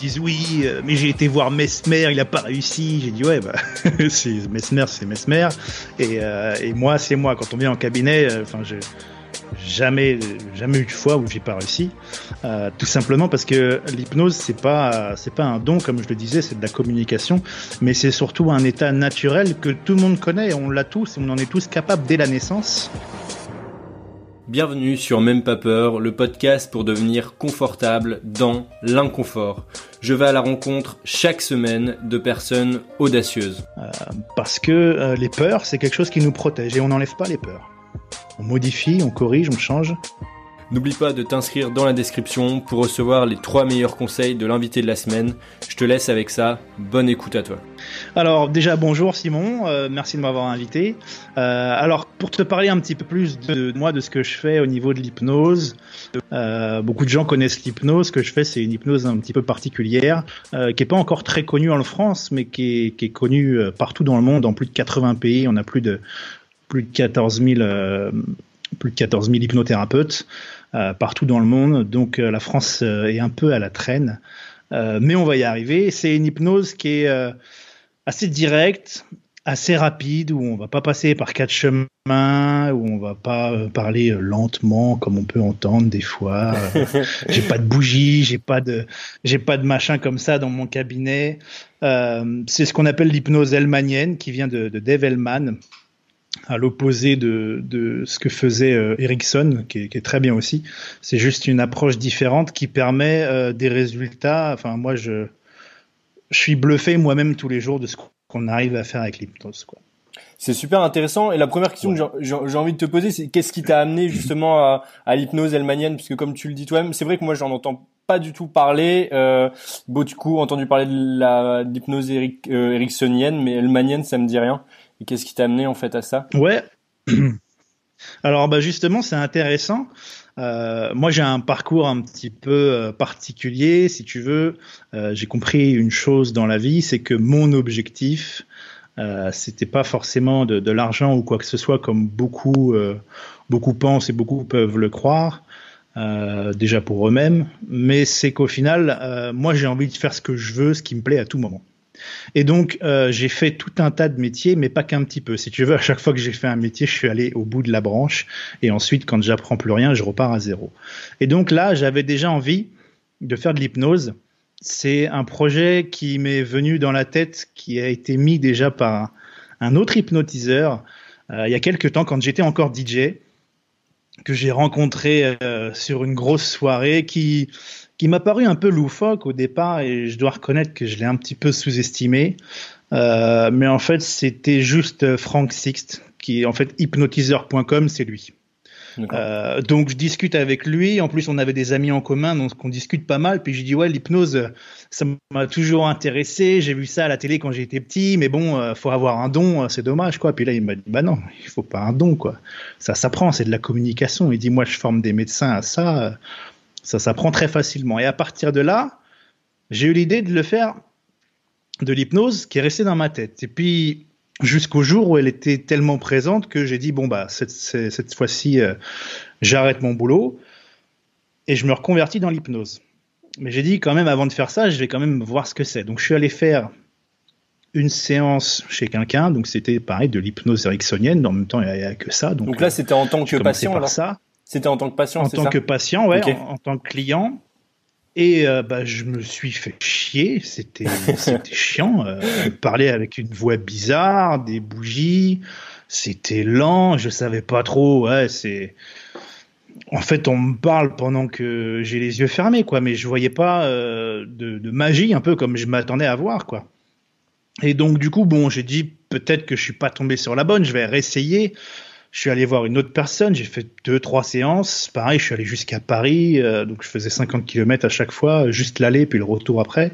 disent oui, euh, mais j'ai été voir Mesmer, il a pas réussi. J'ai dit ouais, bah, c'est Mesmer, c'est Mesmer, et, euh, et moi, c'est moi. Quand on vient en cabinet, euh, enfin, jamais, jamais eu de fois où j'ai pas réussi. Tout simplement parce que l'hypnose, c'est pas, pas un don, comme je le disais, c'est de la communication, mais c'est surtout un état naturel que tout le monde connaît. On l'a tous, on en est tous capables dès la naissance. Bienvenue sur Même pas peur, le podcast pour devenir confortable dans l'inconfort. Je vais à la rencontre chaque semaine de personnes audacieuses. Euh, parce que euh, les peurs, c'est quelque chose qui nous protège et on n'enlève pas les peurs. On modifie, on corrige, on change. N'oublie pas de t'inscrire dans la description pour recevoir les trois meilleurs conseils de l'invité de la semaine. Je te laisse avec ça. Bonne écoute à toi. Alors déjà bonjour Simon, euh, merci de m'avoir invité. Euh, alors pour te parler un petit peu plus de, moi, de ce que je fais au niveau de l'hypnose, euh, beaucoup de gens connaissent l'hypnose. Ce que je fais, c'est une hypnose un petit peu particulière, qui est pas encore très connue en France, mais qui est, connue partout dans le monde, dans plus de 80 pays. On a plus de plus de 14 000 plus de 14 000 hypnothérapeutes partout dans le monde. Donc euh, la France euh, est un peu à la traîne, mais on va y arriver. C'est une hypnose qui est assez directe, assez rapide, où on va pas passer par quatre chemins, où on va pas parler lentement comme on peut entendre des fois. j'ai pas de bougie, j'ai pas de, j'ai pas de machin comme ça dans mon cabinet. Euh, c'est ce qu'on appelle l'hypnose elmanienne, qui vient de, de Dave Hellman, à l'opposé de, de, ce que faisait euh, Ericsson, qui est, qui est, très bien aussi. C'est juste une approche différente qui permet euh, des résultats. Enfin, moi, je, je suis bluffé moi-même tous les jours de ce qu'on arrive à faire avec l'hypnose. Quoi. C'est super intéressant. Et la première question ouais. que j'ai envie de te poser, c'est qu'est-ce qui t'a amené justement à, à l'hypnose elmanienne Puisque comme tu le dis toi-même, c'est vrai que moi, j'en entends pas du tout parler. Euh, coup, entendu parler de l'hypnose Eric, euh, ericksonienne, mais elmanienne, ça me dit rien. Et qu'est-ce qui t'a amené en fait à ça? Ouais. Alors bah justement, c'est intéressant. Euh, moi, j'ai un parcours un petit peu euh, particulier, si tu veux. Euh, j'ai compris une chose dans la vie, c'est que mon objectif, euh, c'était pas forcément de, de l'argent ou quoi que ce soit, comme beaucoup, euh, beaucoup pensent et beaucoup peuvent le croire. Déjà pour eux-mêmes, mais c'est qu'au final, moi, j'ai envie de faire ce que je veux, ce qui me plaît à tout moment. Et donc, euh, j'ai fait tout un tas de métiers, mais pas qu'un petit peu. Si tu veux, à chaque fois que j'ai fait un métier, je suis allé au bout de la branche. Et ensuite, quand j'apprends plus rien, je repars à zéro. Et donc là, j'avais déjà envie de faire de l'hypnose. C'est un projet qui m'est venu dans la tête, qui a été mis déjà par un autre hypnotiseur euh, il y a quelques temps, quand j'étais encore DJ, que j'ai rencontré euh, sur une grosse soirée, qui qui m'a paru un peu loufoque au départ et je dois reconnaître que je l'ai un petit peu sous-estimé. Euh, mais en fait, c'était juste Frank Sixt, qui est en fait hypnotiseur.com, c'est lui. Euh, donc je discute avec lui. En plus, on avait des amis en commun, donc on discute pas mal. Puis je dis ouais, l'hypnose, ça m'a toujours intéressé. J'ai vu ça à la télé quand j'étais petit, mais bon, euh, faut avoir un don, c'est dommage quoi. Puis là, il m'a dit bah non, il faut pas un don quoi. Ça s'apprend, c'est de la communication. Il dit moi, je forme des médecins à ça. Ça s'apprend très facilement. Et à partir de là, j'ai eu l'idée de le faire de l'hypnose qui est restée dans ma tête. Et puis, jusqu'au jour où elle était tellement présente que j'ai dit, bon, bah, cette, cette fois-ci, euh, j'arrête mon boulot et je me reconvertis dans l'hypnose. Mais j'ai dit, quand même, avant de faire ça, je vais quand même voir ce que c'est. Donc, je suis allé faire une séance chez quelqu'un. Donc, c'était pareil, de l'hypnose ericksonienne. En même temps, il n'y a, que ça. Donc, donc là, c'était en tant que patient, par ça. C'était en tant que patient, En tant ça que patient, ouais, okay. en, en, tant que client. Et euh, bah, je me suis fait chier, c'était chiant. Euh, parler avec une voix bizarre, des bougies, c'était lent, je savais pas trop. Ouais, c'est. En fait, on me parle pendant que j'ai les yeux fermés, quoi, mais je voyais pas euh, de, de, magie, un peu comme je m'attendais à voir, quoi. Et donc, du coup, bon, j'ai dit peut-être que je suis pas tombé sur la bonne, je vais réessayer. Je suis allé voir une autre personne, j'ai fait deux, trois séances. Pareil, je suis allé jusqu'à Paris, euh, donc je faisais 50 km à chaque fois, juste l'aller puis le retour après,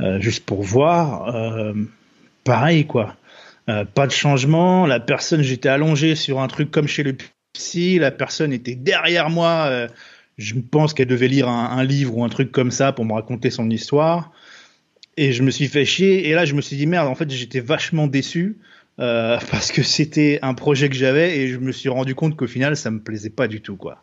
euh, juste pour voir. Euh, pareil, quoi. Euh, pas de changement. La personne, j'étais allongé sur un truc comme chez le psy. La personne était derrière moi. Euh, je pense qu'elle devait lire un, un, livre ou un truc comme ça pour me raconter son histoire. Et je me suis fait chier. Et là, je me suis dit merde. En fait, j'étais vachement déçu. Euh, parce que c'était un projet que j'avais et je me suis rendu compte qu'au final ça me plaisait pas du tout quoi.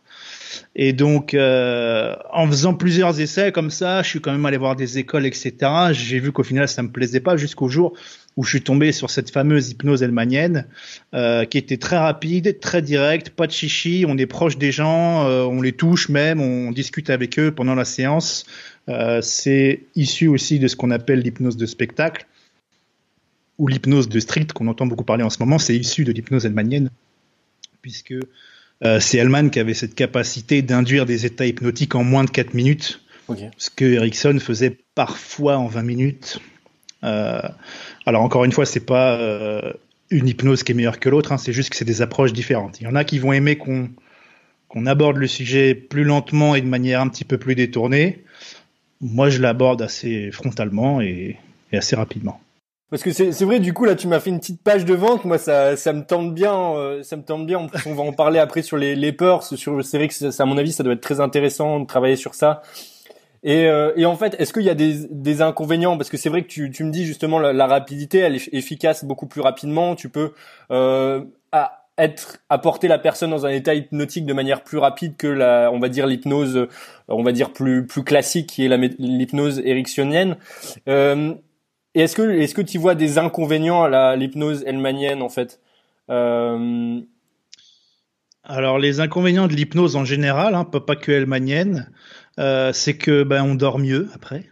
Et donc, euh, en faisant plusieurs essais comme ça, je suis quand même allé voir des écoles, etc. J'ai vu qu'au final, ça me plaisait pas jusqu'au jour où je suis tombé sur cette fameuse hypnose elmanienne, euh, qui était très rapide, très directe, pas de chichi. On est proche des gens, euh, on les touche même, on discute avec eux pendant la séance. Euh, c'est issu aussi de ce qu'on appelle l'hypnose de spectacle ou l'hypnose de strict qu'on entend beaucoup parler en ce moment. C'est issu de l'hypnose elmanienne, puisque euh, c'est Hellman qui avait cette capacité d'induire des états hypnotiques en moins de 4 minutes, ce que Erickson faisait parfois en 20 minutes. Euh, alors encore une fois, c'est pas euh, une hypnose qui est meilleure que l'autre, hein, c'est juste que c'est des approches différentes. Il y en a qui vont aimer qu'on qu'on aborde le sujet plus lentement et de manière un petit peu plus détournée. Moi, je l'aborde assez frontalement et, et assez rapidement. Parce que c'est vrai, du coup là, tu m'as fait une petite page de vente. Moi, ça, ça me tente bien. Euh, ça me tente bien. On va en parler après sur les, les peurs. Sur, c'est vrai que ça, à mon avis, ça doit être très intéressant de travailler sur ça. Et, euh, et en fait, est-ce qu'il y a des, des inconvénients? Parce que c'est vrai que tu, tu me dis justement la, rapidité, elle est efficace beaucoup plus rapidement. Tu peux euh, à être apporter la personne dans un état hypnotique de manière plus rapide que la, on va dire l'hypnose, on va dire plus plus classique qui est l'hypnose ericksonienne. Euh, et est-ce que est-ce que tu vois des inconvénients à l'hypnose elmanienne en fait? Euh... Alors les inconvénients de l'hypnose en général, hein, pas que elmanienne, euh, c'est que ben on dort mieux après.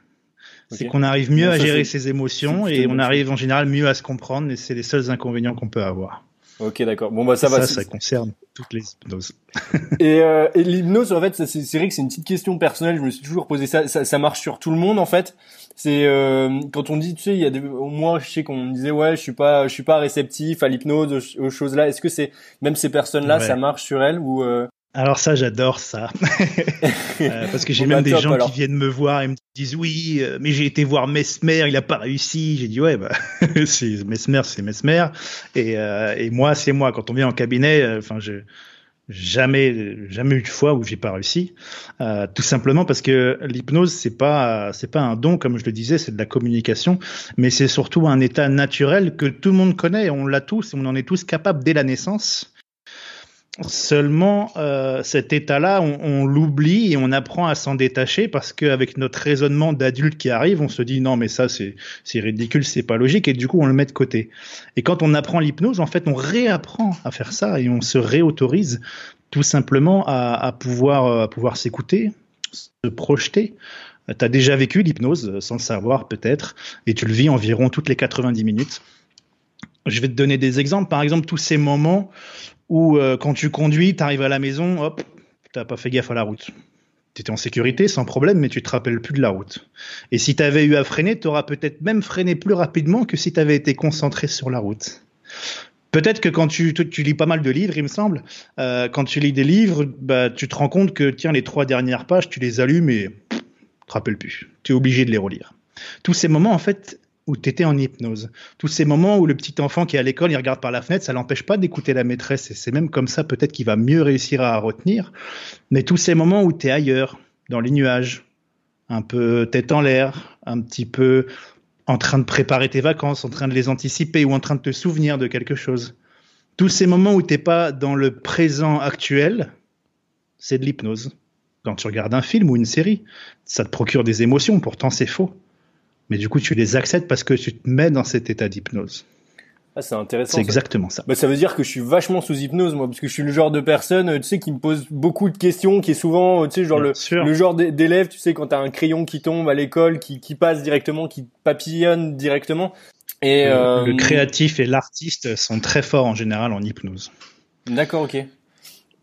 C'est qu'on arrive mieux à gérer ses émotions et on arrive en général mieux à se comprendre et c'est les seuls inconvénients qu'on peut avoir. Ok, d'accord. Bon bah ça, va. Ça, ça concerne toutes les hypnoses. et, euh, et l'hypnose, en fait, c'est vrai que c'est une petite question personnelle. Je me suis toujours posé ça, ça. Ça marche sur tout le monde, en fait c'est euh, quand on dit tu sais il y a des, au moins je sais qu'on disait ouais je suis pas je suis pas réceptif à l'hypnose aux, choses là est-ce que c'est même ces personnes là ça marche sur elles ou euh... alors ça j'adore ça. Euh, parce que j'ai même bah, des gens qui viennent me voir et me disent oui euh, mais j'ai été voir Mesmer il a pas réussi. J'ai dit ouais bah c'est Mesmer c'est Mesmer. Et, et moi c'est moi. Quand on vient en cabinet enfin je jamais jamais eu de fois où j'ai pas réussi. Euh, tout simplement parce que l'hypnose c'est pas c'est pas un don comme je le disais c'est de la communication mais c'est surtout un état naturel que tout le monde connaît. On l'a tous on en est tous capables dès la naissance Seulement, euh, cet état-là, on, on l'oublie et on apprend à s'en détacher parce qu'avec notre raisonnement d'adulte qui arrive, on se dit non mais ça c'est ridicule, c'est pas logique et du coup on le met de côté. Et quand on apprend l'hypnose, en fait, on réapprend à faire ça et on se réautorise tout simplement à, à pouvoir à pouvoir s'écouter, se projeter. Tu as déjà vécu l'hypnose sans le savoir peut-être et tu le vis environ toutes les 90 minutes. Je vais te donner des exemples. Par exemple, tous ces moments où euh, quand tu conduis, tu arrives à la maison, hop, t'as pas fait gaffe à la route. Tu étais en sécurité sans problème, mais tu te rappelles plus de la route. Et si tu avais eu à freiner, tu auras peut-être même freiné plus rapidement que si tu avais été concentré sur la route. Peut-être que quand tu, lis pas mal de livres, il me semble, euh, quand tu lis des livres, bah, tu te rends compte que tiens, les trois dernières pages, tu les allumes et tu te rappelles plus. Tu es obligé de les relire. Tous ces moments, en fait, où tu étais en hypnose. Tous ces moments où le petit enfant qui est à l'école, il regarde par la fenêtre, ça l'empêche pas d'écouter la maîtresse. Et c'est même comme ça peut-être qu'il va mieux réussir à retenir. Mais tous ces moments où tu es ailleurs, dans les nuages, un peu tête en l'air, un petit peu en train de préparer tes vacances, en train de les anticiper ou en train de te souvenir de quelque chose. Tous ces moments où t'es pas dans le présent actuel, c'est de l'hypnose. Quand tu regardes un film ou une série, ça te procure des émotions, pourtant c'est faux mais du coup tu les acceptes parce que tu te mets dans cet état d'hypnose. Ah, c'est intéressant. C'est exactement ça. Bah, ça veut dire que je suis vachement sous hypnose, moi, parce que je suis le genre de personne, tu sais, qui me pose beaucoup de questions, qui est souvent, tu sais, genre le, le genre d'élève, tu sais, quand t'as un crayon qui tombe à l'école, qui, qui passe directement, qui papillonne directement. Et le, euh... le créatif et l'artiste sont très forts en général en hypnose. D'accord, ok.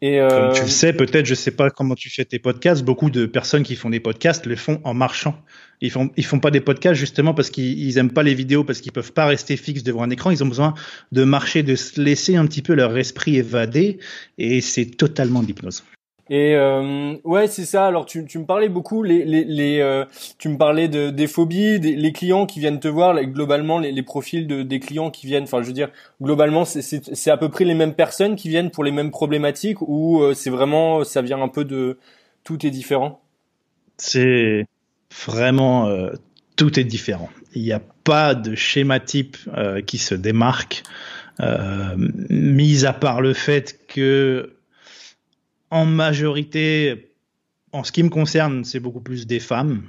Et euh... Comme tu le sais, peut-être, je sais pas comment tu fais tes podcasts. Beaucoup de personnes qui font des podcasts le font en marchant. Ils font, ils font pas des podcasts justement parce qu'ils aiment pas les vidéos, parce qu'ils peuvent pas rester fixes devant un écran. Ils ont besoin de marcher, de se laisser un petit peu leur esprit évader, et c'est totalement d'hypnose. Et euh, ouais, c'est ça. Alors tu, tu me parlais beaucoup, les, les, les euh, tu me parlais de, des phobies, des, les clients qui viennent te voir, globalement les, les profils de, des clients qui viennent. Enfin, je veux dire, globalement, c'est à peu près les mêmes personnes qui viennent pour les mêmes problématiques ou euh, c'est vraiment, ça vient un peu de tout est différent? C'est vraiment euh, tout est différent. Il n'y a pas de schéma type euh, qui se démarque, mis à part le fait que en majorité, en ce qui me concerne, c'est beaucoup plus des femmes.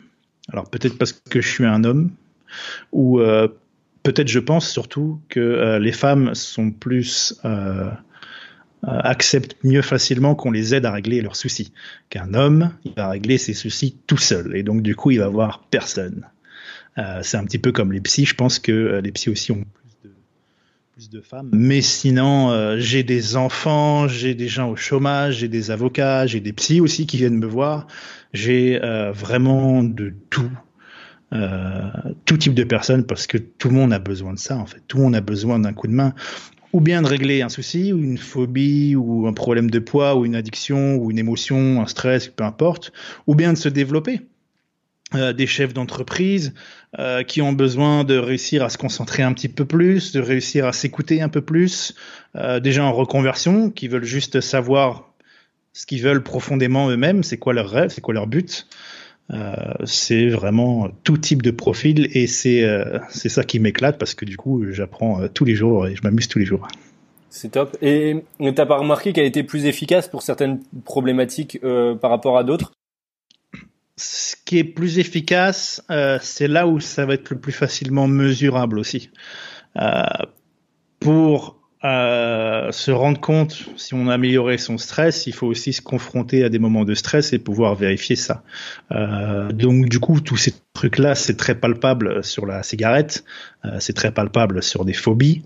Alors peut-être parce que je suis un homme, ou euh, peut-être je pense surtout que euh, les femmes sont plus euh, acceptent mieux facilement qu'on les aide à régler leurs soucis. Qu'un homme, il va régler ses soucis tout seul, et donc du coup, il va voir personne. c'est un petit peu comme les psys. Je pense que les psys aussi ont de femmes. Mais sinon, euh, j'ai des enfants, j'ai des gens au chômage, j'ai des avocats, j'ai des psys aussi qui viennent me voir. J'ai euh, vraiment de tout. Euh, tout type de personnes parce que tout le monde a besoin de ça en fait. Tout le monde a besoin d'un coup de main ou bien de régler un souci ou une phobie ou un problème de poids ou une addiction ou une émotion, un stress, peu importe, ou bien de se développer. Euh, des chefs d'entreprise euh, qui ont besoin de réussir à se concentrer un petit peu plus, de réussir à s'écouter un peu plus, euh, des gens en reconversion qui veulent juste savoir ce qu'ils veulent profondément eux-mêmes, c'est quoi leur rêve, c'est quoi leur but. c'est vraiment tout type de profil et c'est c'est ça qui m'éclate parce que du coup j'apprends tous les jours et je m'amuse tous les jours. C'est top. Et t'as pas remarqué qu'elle était plus efficace pour certaines problématiques par rapport à d'autres? Ce qui est plus efficace, euh, c'est là où ça va être le plus facilement mesurable aussi. Euh, pour euh, se rendre compte si on a amélioré son stress, il faut aussi se confronter à des moments de stress et pouvoir vérifier ça. donc du coup, tous ces trucs-là, c'est très palpable sur la cigarette, c'est très palpable sur des phobies.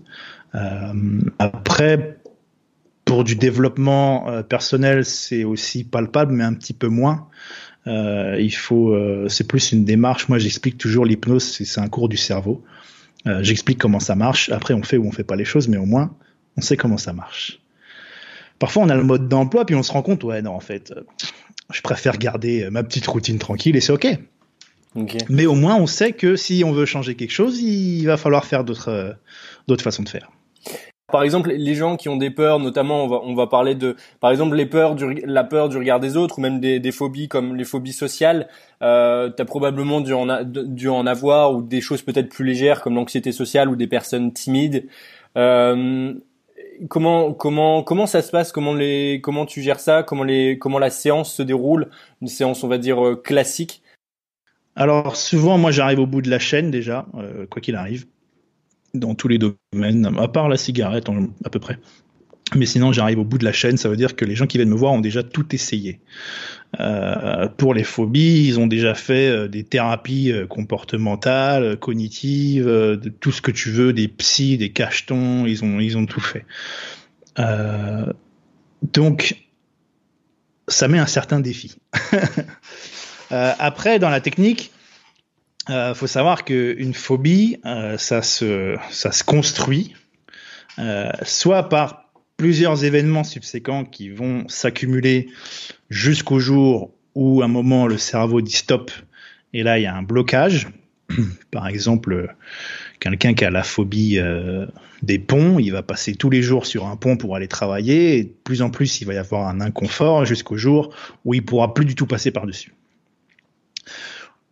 après, pour du développement personnel, c'est aussi palpable, mais un petit peu moins. Euh, il faut, euh, c'est plus une démarche. Moi, j'explique toujours l'hypnose, c'est un cours du cerveau. Euh, j'explique comment ça marche. Après, on fait ou on fait pas les choses, mais au moins, on sait comment ça marche. Parfois, on a le mode d'emploi, puis on se rend compte, ouais, non, en fait, je préfère garder ma petite routine tranquille et c'est ok. Mais au moins, on sait que si on veut changer quelque chose, il va falloir faire d'autres, d'autres façons de faire. Par exemple, les gens qui ont des peurs, notamment, on va, parler de, par exemple, la peur du regard des autres, ou même des, phobies comme les phobies sociales. Euh, as probablement dû en, dû en avoir, ou des choses peut-être plus légères comme l'anxiété sociale ou des personnes timides. Euh, comment, comment, comment ça se passe? Comment les, comment tu gères ça? Comment les, comment la séance se déroule? Une séance, on va dire euh, classique. Alors souvent, moi, j'arrive au bout de la chaîne déjà, euh, quoi qu'il arrive dans tous les domaines, à part la cigarette à peu près. Mais sinon, j'arrive au bout de la chaîne. Ça veut dire que les gens qui viennent me voir ont déjà tout essayé. Euh, pour les phobies, ils ont déjà fait euh, des thérapies euh, comportementales, cognitives, tout ce que tu veux, des psys, des cachetons. Ils ont, ils ont tout fait. donc, ça met un certain défi. après, dans la technique, euh, faut savoir qu'une phobie, euh, ça, se, ça se construit euh, soit par plusieurs événements subséquents qui vont s'accumuler jusqu'au jour où à un moment le cerveau dit stop et là il y a un blocage. Par exemple, quelqu'un qui a la phobie euh, des ponts, il va passer tous les jours sur un pont pour aller travailler et de plus en plus il va y avoir un inconfort jusqu'au jour où il pourra plus du tout passer par-dessus.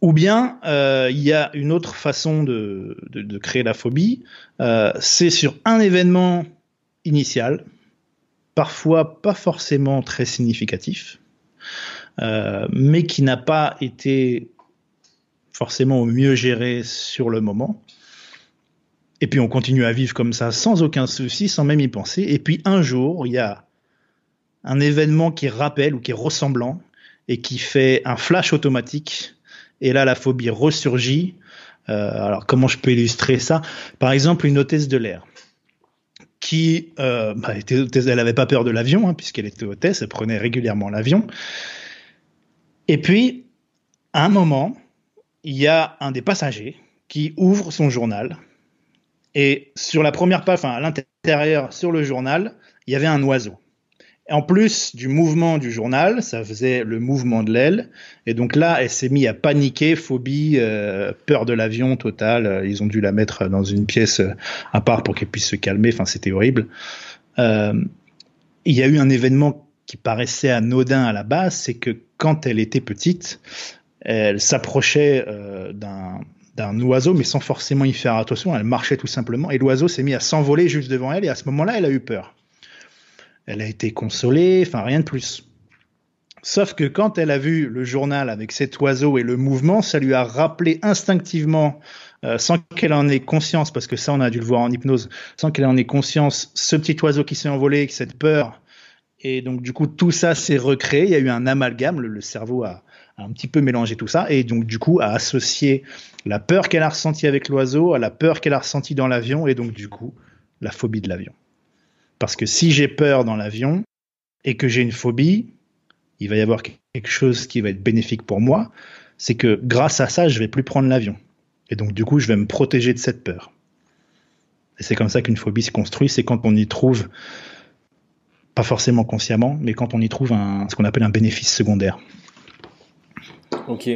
Ou bien euh, il y a une autre façon de, créer la phobie, euh, c'est sur un événement initial, parfois pas forcément très significatif, euh, mais qui n'a pas été forcément au mieux géré sur le moment. Et puis on continue à vivre comme ça sans aucun souci, sans même y penser. Et puis un jour, il y a un événement qui rappelle ou qui est ressemblant et qui fait un flash automatique et là la phobie ressurgit. Euh, alors comment je peux illustrer ça? Par exemple, une hôtesse de l'air qui, euh, bah, elle avait pas peur de l'avion hein, puisqu'elle était hôtesse, elle prenait régulièrement l'avion. Et puis, à un moment, il y a un des passagers qui ouvre son journal et sur la première page, enfin à l'intérieur, sur le journal, il y avait un oiseau. En plus du mouvement du journal, ça faisait le mouvement de l'aile. Et donc là, elle s'est mise à paniquer, phobie, euh, peur de l'avion total. Ils ont dû la mettre dans une pièce euh, à part pour qu'elle puisse se calmer. Enfin, c'était horrible. Euh, il y a eu un événement qui paraissait anodin à la base, c'est que quand elle était petite, elle s'approchait d'un oiseau, mais sans forcément y faire attention. Elle marchait tout simplement, et l'oiseau s'est mis à s'envoler juste devant elle. Et à ce moment-là, elle a eu peur elle a été consolée, enfin rien de plus. Sauf que quand elle a vu le journal avec cet oiseau et le mouvement, ça lui a rappelé instinctivement, euh, sans qu'elle en ait conscience, parce que ça on a dû le voir en hypnose, sans qu'elle en ait conscience, ce petit oiseau qui s'est envolé, cette peur. Et donc du coup tout ça s'est recréé, il y a eu un amalgame, le, cerveau a, a, un petit peu mélangé tout ça, et donc du coup a associé la peur qu'elle a ressentie avec l'oiseau à la peur qu'elle a ressentie dans l'avion, et donc du coup la phobie de l'avion. Parce que si j'ai peur dans l'avion et que j'ai une phobie, il va y avoir quelque chose qui va être bénéfique pour moi, c'est que grâce à ça, je vais plus prendre l'avion. Et donc, du coup, je vais me protéger de cette peur. Et c'est comme ça qu'une phobie se construit, c'est quand on y trouve, pas forcément consciemment, mais quand on y trouve un, ce qu'on appelle un bénéfice secondaire. Ok.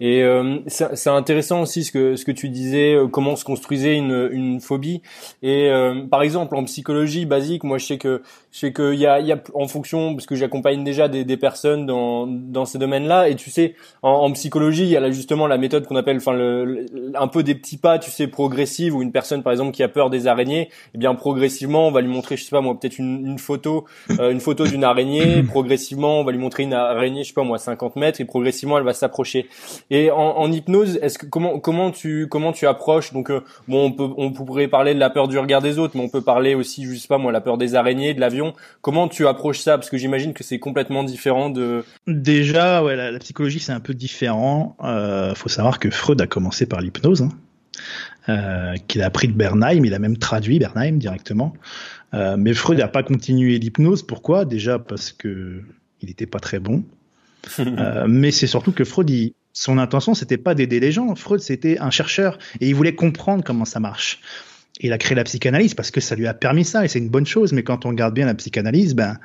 Et euh, c'est intéressant aussi ce que ce que tu disais, euh, comment se construisait une, une phobie. Et euh, par exemple en psychologie basique, moi je sais que je sais qu'il y a, y a en fonction parce que j'accompagne déjà des, des personnes dans dans ces domaines-là. Et tu sais, en, en, psychologie, il y a là justement la méthode qu'on appelle, enfin le, un peu des petits pas, tu sais, progressives. Où une personne par exemple qui a peur des araignées, eh bien progressivement on va lui montrer, je sais pas moi, peut-être une, une photo, une photo d'une araignée. Progressivement on va lui montrer une araignée, je sais pas moi, 50 mètres, et progressivement elle va s'approcher. Et en, hypnose, est-ce que comment comment tu comment tu approches? Donc euh, on peut on pourrait parler de la peur du regard des autres, mais on peut parler aussi, je sais pas moi, la peur des araignées, de l'avion. Comment tu approches ça? Parce que j'imagine que c'est complètement différent de. Déjà, la, psychologie c'est un peu différent. Euh, faut savoir que Freud a commencé par l'hypnose. Hein. Euh, qu'il a appris de Bernheim, il a même traduit Bernheim directement. Euh, mais Freud n'a pas continué l'hypnose. Pourquoi? Déjà parce que il n'était pas très bon. euh, mais c'est surtout que Freud, il, son intention, c'était pas d'aider les gens. Freud, c'était un chercheur et il voulait comprendre comment ça marche. Il a créé la psychanalyse parce que ça lui a permis ça et c'est une bonne chose. Mais quand on regarde bien la psychanalyse, ben,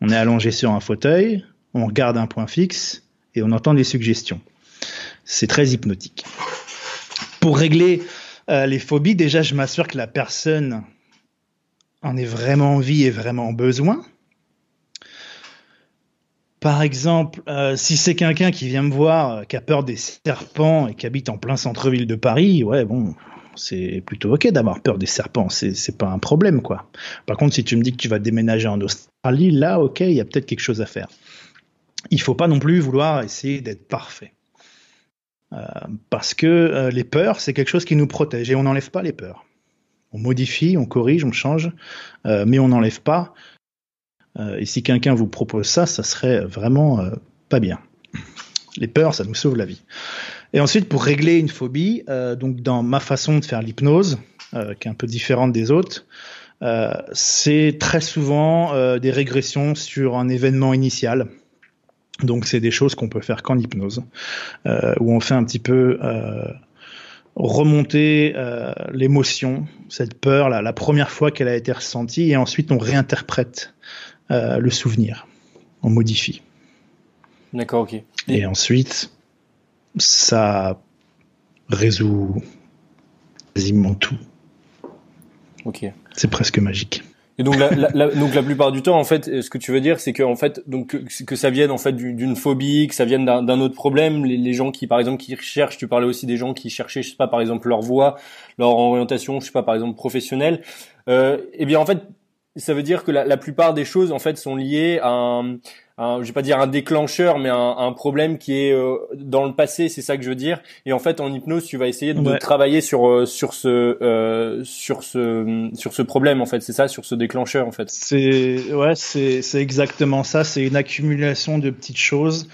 on est allongé sur un fauteuil, on regarde un point fixe et on entend des suggestions. C'est très hypnotique. Pour régler euh, les phobies, déjà, je m'assure que la personne en ait vraiment envie et vraiment besoin. Par exemple, euh, si c'est quelqu'un qui vient me voir, euh, qui a peur des serpents et qui habite en plein centre-ville de Paris, ouais, bon, c'est plutôt ok d'avoir peur des serpents, c'est pas un problème, quoi. Par contre, si tu me dis que tu vas déménager en Australie, là, ok, il y a peut-être quelque chose à faire. Il faut pas non plus vouloir essayer d'être parfait. Euh, parce que les peurs, c'est quelque chose qui nous protège et on n'enlève pas les peurs. On modifie, on corrige, on change, mais on n'enlève pas. Euh, et si quelqu'un vous propose ça, ça serait vraiment euh, pas bien. Les peurs, ça nous sauve la vie. Et ensuite, pour régler une phobie, euh, donc dans ma façon de faire l'hypnose, qui est un peu différente des autres, c'est très souvent des régressions sur un événement initial. Donc c'est des choses qu'on peut faire qu'en hypnose, où on fait un petit peu remonter l'émotion, cette peur, la première fois qu'elle a été ressentie, et ensuite on réinterprète euh, le souvenir. On modifie. D'accord, ok. Et, ensuite, ça résout quasiment tout. Ok. C'est presque magique. Et donc la, la, donc la plupart du temps, en fait, ce que tu veux dire, c'est que en fait, donc que ça vienne en fait d'une phobie, que ça vienne d'un autre problème. Les, les, gens qui, par exemple, qui cherchent, tu parlais aussi des gens qui cherchaient, je sais pas, par exemple, leur voie, leur orientation, je sais pas, par exemple, professionnelle. Euh, eh bien, en fait, ça veut dire que la, la, plupart des choses en fait sont liées à un, un je vais pas dire un déclencheur, mais un, un problème qui est euh, dans le passé, c'est ça que je veux dire. Et en fait, en hypnose, tu vas essayer de, travailler sur euh, sur ce euh, sur ce sur ce problème en fait, c'est ça, sur ce déclencheur en fait. C'est ouais, c'est c'est exactement ça. C'est une accumulation de petites choses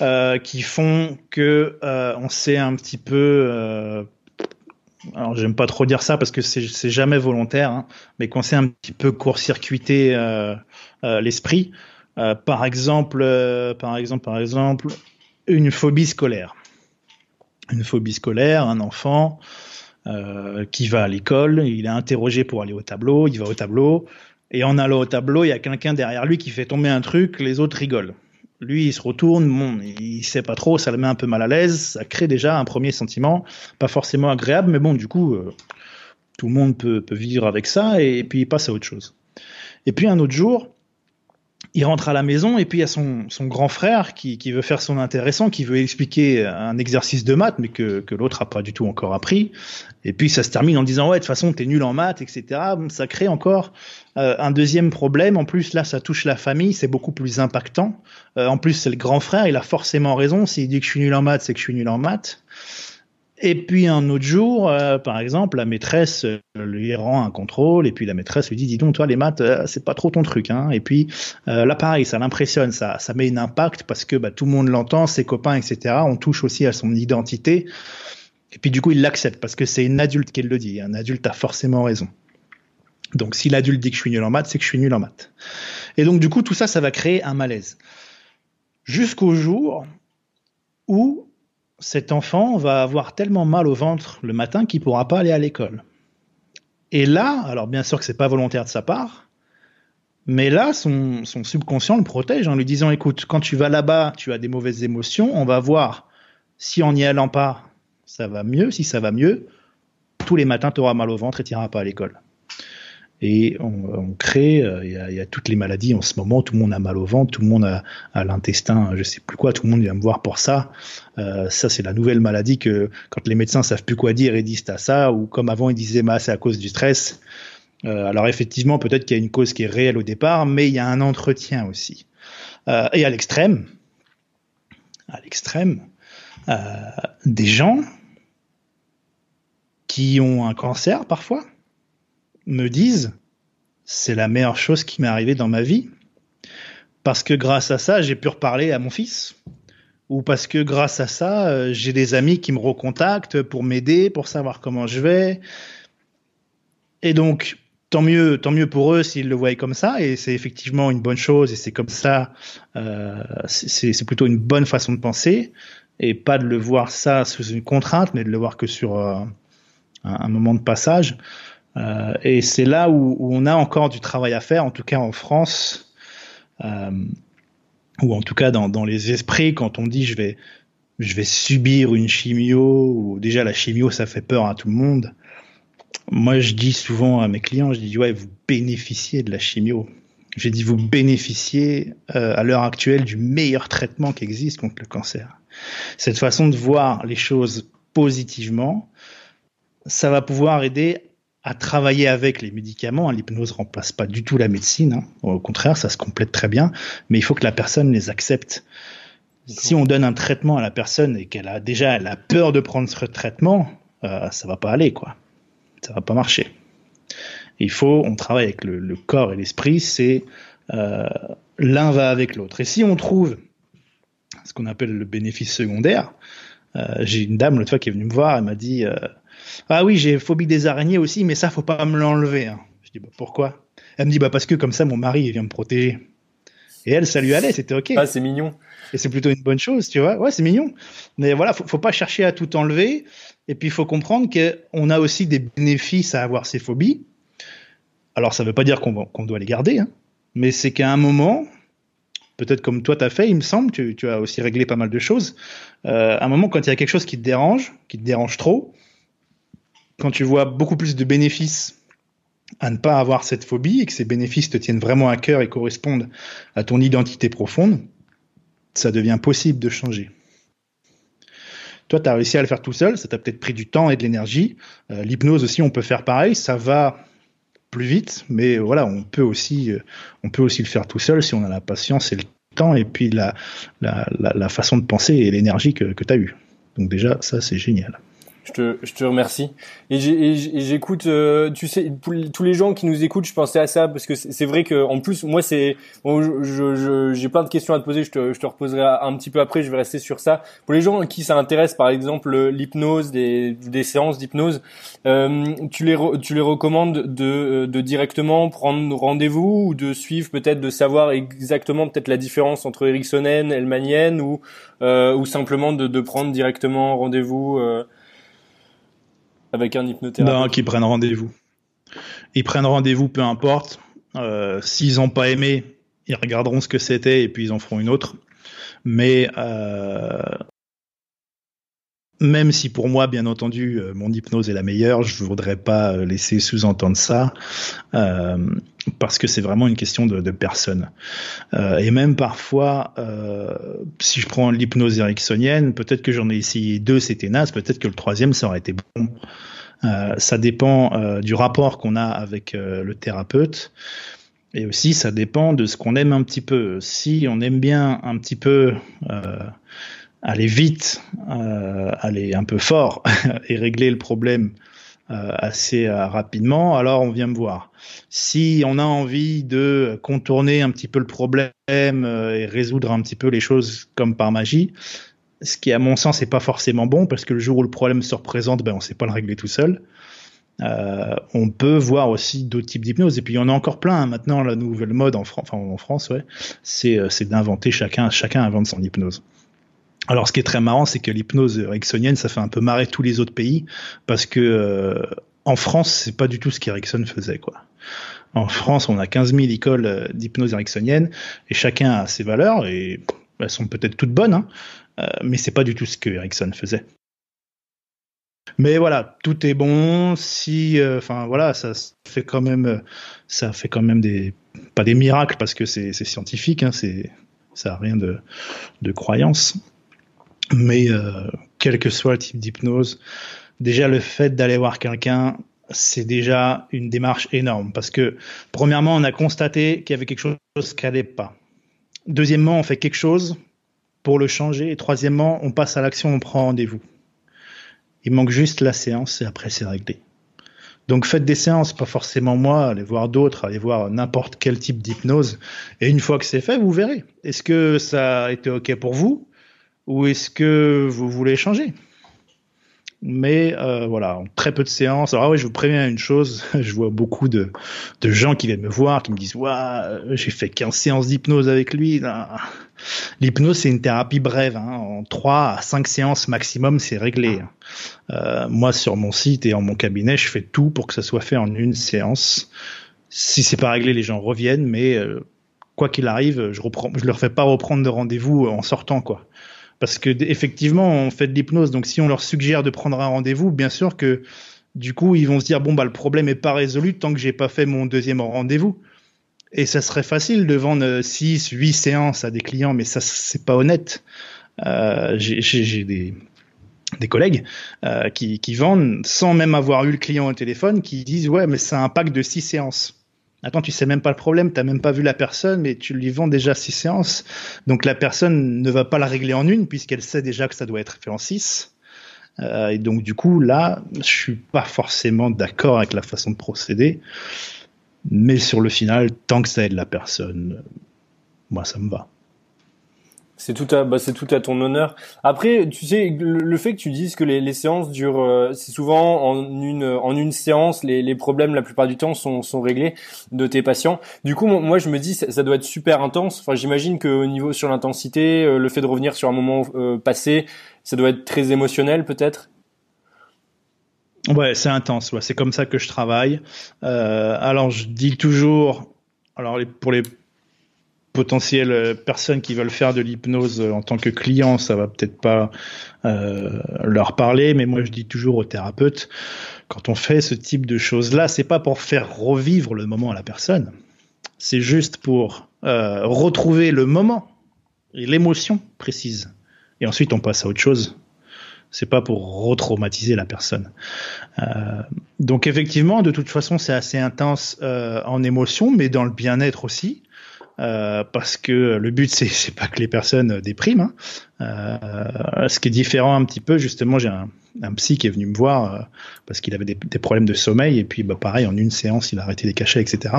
euh, qui font que on sait un petit peu alors j'aime pas trop dire ça parce que c'est jamais volontaire, hein, mais qu'on sait un petit peu court-circuiter euh, euh, l'esprit. Euh, par exemple, par exemple, par exemple, une phobie scolaire. Une phobie scolaire, un enfant qui va à l'école, il est interrogé pour aller au tableau, il va au tableau, et en allant au tableau, il y a quelqu'un derrière lui qui fait tomber un truc, les autres rigolent. Lui, il se retourne, bon, il sait pas trop, ça le met un peu mal à l'aise, ça crée déjà un premier sentiment, pas forcément agréable, mais bon, du coup, euh, tout le monde peut, peut, vivre avec ça, et, puis il passe à autre chose. Et puis un autre jour, il rentre à la maison et puis il y a son, son grand frère qui, qui, veut faire son intéressant, qui veut expliquer un exercice de maths, mais que, que l'autre a pas du tout encore appris. Et puis ça se termine en disant ouais de toute façon t'es nul en maths, etc. Ça crée encore euh, un deuxième problème. En plus là ça touche la famille, c'est beaucoup plus impactant. Euh, en plus c'est le grand frère, il a forcément raison. S'il dit que je suis nul en maths, c'est que je suis nul en maths. Et puis un autre jour, euh, par exemple, la maîtresse euh, lui rend un contrôle et puis la maîtresse lui dit dis donc toi les maths euh, c'est pas trop ton truc hein. Et puis là pareil ça l'impressionne, ça ça met un impact parce que bah, tout le monde l'entend, ses copains etc. On touche aussi à son identité. Et puis du coup il l'accepte parce que c'est une adulte qui le dit. Un adulte a forcément raison. Donc si l'adulte dit que je suis nul en maths, c'est que je suis nul en maths. Et donc du coup tout ça ça va créer un malaise. Jusqu'au jour où cet enfant va avoir tellement mal au ventre le matin qu'il pourra pas aller à l'école. Et là, alors bien sûr que c'est pas volontaire de sa part, mais là, son, son, subconscient le protège en lui disant, écoute, quand tu vas là-bas, tu as des mauvaises émotions, on va voir si en n'y allant pas, ça va mieux, si ça va mieux, tous les matins, tu auras mal au ventre et tu n'iras pas à l'école et on, crée, euh, il y, a, toutes les maladies en ce moment, tout le monde a mal au ventre, tout le monde a, l'intestin, je sais plus quoi, tout le monde vient me voir pour ça. Euh, ça, c'est la nouvelle maladie que quand les médecins savent plus quoi dire, ils disent à ça, ou comme avant, ils disaient, bah, c'est à cause du stress. Euh, alors effectivement, peut-être qu'il y a une cause qui est réelle au départ, mais il y a un entretien aussi. et à l'extrême, à l'extrême, des gens qui ont un cancer parfois, me disent c'est la meilleure chose qui m'est arrivée dans ma vie parce que grâce à ça j'ai pu reparler à mon fils ou parce que grâce à ça euh, j'ai des amis qui me recontactent pour m'aider pour savoir comment je vais. Et donc tant mieux tant mieux pour eux s'ils le voient comme ça et c'est effectivement une bonne chose et c'est comme ça euh, c'est plutôt une bonne façon de penser et pas de le voir ça sous une contrainte mais de le voir que sur euh, un, moment de passage euh, et c'est là où, on a encore du travail à faire, en tout cas en France, euh, ou en tout cas dans, les esprits, quand on dit je vais, je vais subir une chimio, ou déjà la chimio ça fait peur à tout le monde. Moi je dis souvent à mes clients, je dis ouais vous bénéficiez de la chimio. J'ai dit vous bénéficiez euh, à l'heure actuelle du meilleur traitement qui existe contre le cancer. Cette façon de voir les choses positivement, ça va pouvoir aider à travailler avec les médicaments. Hein, l'hypnose remplace pas du tout la médecine. Hein. Au contraire, ça se complète très bien. Mais il faut que la personne les accepte. Si on donne un traitement à la personne et qu'elle a déjà elle a peur de prendre ce traitement, euh, ça va pas aller quoi. Ça va pas marcher. Il faut, on travaille avec le, corps et l'esprit. C'est euh, l'un va avec l'autre. Et si on trouve ce qu'on appelle le bénéfice secondaire, euh, j'ai une dame l'autre fois qui est venue me voir, elle m'a dit euh, ah oui, j'ai phobie des araignées aussi, mais ça, faut pas me l'enlever. Hein. Je dis, bah, pourquoi? Elle me dit, bah, parce que comme ça, mon mari, il vient me protéger. Et elle, ça lui allait, c'était ok. Ah, c'est mignon. Et c'est plutôt une bonne chose, tu vois. Ouais, c'est mignon. Mais voilà, faut, faut pas chercher à tout enlever. Et puis, il faut comprendre qu'on a aussi des bénéfices à avoir ces phobies. Alors, ça veut pas dire qu'on doit les garder, hein. mais c'est qu'à un moment, peut-être comme toi t'as fait, il me semble, tu, tu, as aussi réglé pas mal de choses. Euh, à un moment, quand il y a quelque chose qui te dérange, qui te dérange trop, quand tu vois beaucoup plus de bénéfices à ne pas avoir cette phobie et que ces bénéfices te tiennent vraiment à cœur et correspondent à ton identité profonde, ça devient possible de changer. Toi, tu as réussi à le faire tout seul, ça t'a peut-être pris du temps et de l'énergie. Euh, l'hypnose aussi, on peut faire pareil, ça va plus vite, mais voilà, on peut aussi, euh, on peut aussi le faire tout seul si on a la patience et le temps et puis la, façon de penser et l'énergie que, que tu as eue. Donc déjà, ça, c'est génial. Je te, je te remercie. Et j'écoute, euh, tu sais, tous les gens qui nous écoutent, je pensais à ça parce que c'est vrai que en plus, moi, c'est, bon, j'ai je, plein de questions à te poser. Je te, je te reposerai un petit peu après. Je vais rester sur ça. Pour les gens qui ça intéresse, par exemple, l'hypnose, des, des séances d'hypnose, euh, tu les, tu les recommandes de, de directement prendre rendez-vous ou de suivre peut-être de savoir exactement peut-être la différence entre ericksonienne, elmanienne ou euh, ou simplement de, de prendre directement rendez-vous. Euh, avec un hypnothérapeute Non, qu'ils prennent rendez-vous. Ils prennent rendez-vous, peu importe. Euh, S'ils n'ont pas aimé, ils regarderont ce que c'était et puis ils en feront une autre. Mais euh, même si pour moi, bien entendu, euh, mon hypnose est la meilleure, je voudrais pas euh, laisser sous-entendre ça, euh, parce que c'est vraiment une question de, personne. Euh, et même parfois, si je prends l'hypnose ericksonienne, peut-être que j'en ai essayé deux, c'était naze, peut-être que le troisième, ça aurait été bon. Ça dépend du rapport qu'on a avec le thérapeute. Et aussi, ça dépend de ce qu'on aime un petit peu. Si on aime bien un petit peu aller vite, euh, aller un peu fort et régler le problème euh, assez euh, rapidement, alors on vient me voir. Si on a envie de contourner un petit peu le problème euh, et résoudre un petit peu les choses comme par magie, ce qui à mon sens n'est pas forcément bon parce que le jour où le problème se représente, ben on sait pas le régler tout seul. On peut voir aussi d'autres types d'hypnose et puis il y en a encore plein hein. maintenant la nouvelle mode en, en France ouais c'est d'inventer chacun chacun invente son hypnose alors, ce qui est très marrant, c'est que l'hypnose ericksonienne, ça fait un peu marrer tous les autres pays, parce que euh, en France, c'est pas du tout ce qu'Erickson faisait. En France, on a 15 000 écoles euh, d'hypnose ericksonienne, et chacun a ses valeurs, et elles sont peut-être toutes bonnes, hein, euh, mais c'est pas du tout ce que Erickson faisait. Mais voilà, tout est bon. Si, enfin voilà, ça fait quand même, ça fait quand même des, pas des miracles parce que c'est scientifique, hein, c'est, ça a rien de, de croyance. Mais euh, quel que soit le type d'hypnose, déjà le fait d'aller voir quelqu'un, c'est déjà une démarche énorme parce que premièrement, on a constaté qu'il y avait quelque chose qui n'allait pas. Deuxièmement, on fait quelque chose pour le changer. Et troisièmement, on passe à l'action, on prend rendez-vous. Il manque juste la séance et après c'est réglé. Donc faites des séances, pas forcément moi, allez voir d'autres, allez voir n'importe quel type d'hypnose. Et une fois que c'est fait, vous verrez. Est-ce que ça a été OK pour vous? Ou est-ce que vous voulez changer mais euh, voilà, très peu de séances. Alors ah oui, je vous préviens une chose, je vois beaucoup de, de gens qui viennent me voir, qui me disent ouais, j'ai fait 15 séances d'hypnose avec lui. L'hypnose, c'est une thérapie brève. Hein. En 3 à 5 séances maximum, c'est réglé. Euh, moi, sur mon site et en mon cabinet, je fais tout pour que ça soit fait en une séance. Si c'est pas réglé, les gens reviennent, mais euh, quoi qu'il arrive, je reprends, je leur fais pas reprendre de rendez-vous en sortant, quoi parce que effectivement on fait de l'hypnose donc si on leur suggère de prendre un rendez-vous bien sûr que du coup ils vont se dire bon bah le problème est pas résolu tant que j'ai pas fait mon deuxième rendez-vous. Et ça serait facile de vendre 6 8 séances à des clients mais ça c'est pas honnête. Euh, j'ai des collègues euh, qui, qui vendent sans même avoir eu le client au téléphone qui disent ouais mais c'est un pack de 6 séances Attends, tu sais même pas le problème, t'as même pas vu la personne, mais tu lui vends déjà six séances. Donc la personne ne va pas la régler en une puisqu'elle sait déjà que ça doit être fait en six. Euh, et donc du coup là, je suis pas forcément d'accord avec la façon de procéder, mais sur le final, tant que ça aide la personne, moi ça me va. C'est tout à, bah, c'est tout à ton honneur. Après, tu sais, le, fait que tu dises que les, les séances durent, euh, c'est souvent en une, en une séance, les, les, problèmes la plupart du temps sont, sont réglés de tes patients. Du coup, moi, je me dis, ça, ça doit être super intense. Enfin, j'imagine qu'au niveau sur l'intensité, euh, le fait de revenir sur un moment euh, passé, ça doit être très émotionnel, peut-être? Ouais, c'est intense. Ouais. C'est comme ça que je travaille. alors, je dis toujours, alors pour les potentielles euh, personnes qui veulent faire de l'hypnose euh, en tant que client, ça va peut-être pas euh, leur parler, mais moi je dis toujours aux thérapeutes, quand on fait ce type de choses-là, c'est pas pour faire revivre le moment à la personne, c'est juste pour euh, retrouver le moment et l'émotion précise. Et ensuite on passe à autre chose. C'est pas pour retraumatiser la personne. Euh, donc effectivement, de toute façon, c'est assez intense euh, en émotion, mais dans le bien-être aussi. Euh, parce que le but c'est c'est pas que les personnes dépriment. Hein. Euh, ce qui est différent un petit peu, justement, j'ai un, un, psy qui est venu me voir euh, parce qu'il avait des, des, problèmes de sommeil et puis bah pareil en une séance il a arrêté les cachets etc.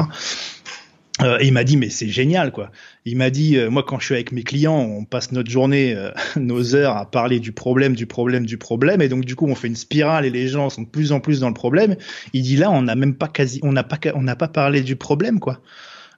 Euh, et il m'a dit mais c'est génial quoi. Il m'a dit euh, moi quand je suis avec mes clients on passe notre journée nos heures à parler du problème du problème du problème et donc du coup on fait une spirale et les gens sont de plus en plus dans le problème. Il dit là on n'a même pas quasi on n'a pas on n'a pas parlé du problème quoi.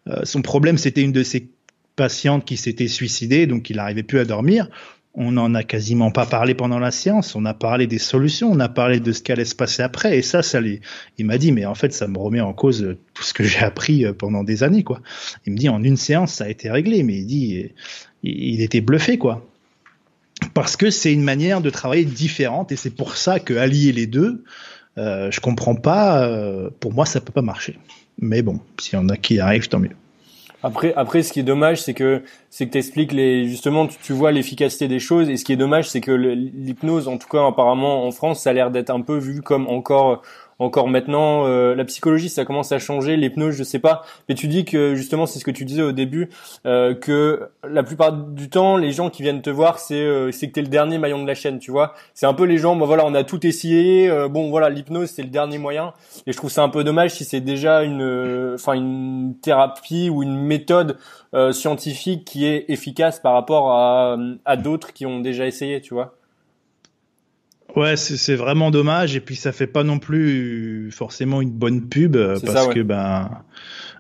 Euh, son problème, c'était une de ses patientes qui s'était suicidée, donc il n'arrivait plus à dormir. On n'en a quasiment pas parlé pendant la séance. On a parlé des solutions, on a parlé de ce qui allait se passer après. Et ça, ça les... il m'a dit, mais en fait, ça me remet en cause tout ce que j'ai appris euh, pendant des années, quoi. Il me dit, en une séance, ça a été réglé, mais il dit, il était bluffé, quoi parce que c'est une manière de travailler différente et c'est pour ça que allier les deux, euh, je comprends pas. Euh, pour moi, ça peut pas marcher. Mais bon, s'il y en a qui arrivent, tant mieux. Après, après, ce qui est dommage, c'est que c'est que t'expliques les justement, tu, tu vois l'efficacité des choses. Et ce qui est dommage, c'est que l'hypnose, en tout cas apparemment en France, ça a l'air d'être un peu vu comme encore encore maintenant. Euh, la psychologie, ça commence à changer. L'hypnose, je sais pas. Mais tu dis que justement, c'est ce que tu disais au début, euh, que la plupart du temps, les gens qui viennent te voir, c'est euh, c'est que t'es le dernier maillon de la chaîne, tu vois. C'est un peu les gens. Bon voilà, on a tout essayé. Euh, bon voilà, l'hypnose, c'est le dernier moyen. Et je trouve ça un peu dommage si c'est déjà une, enfin une thérapie ou une méthode scientifique qui est efficace par rapport à à d'autres qui ont déjà essayé, tu vois. Ouais, c'est vraiment dommage et puis ça fait pas non plus forcément une bonne pub euh, parce que ben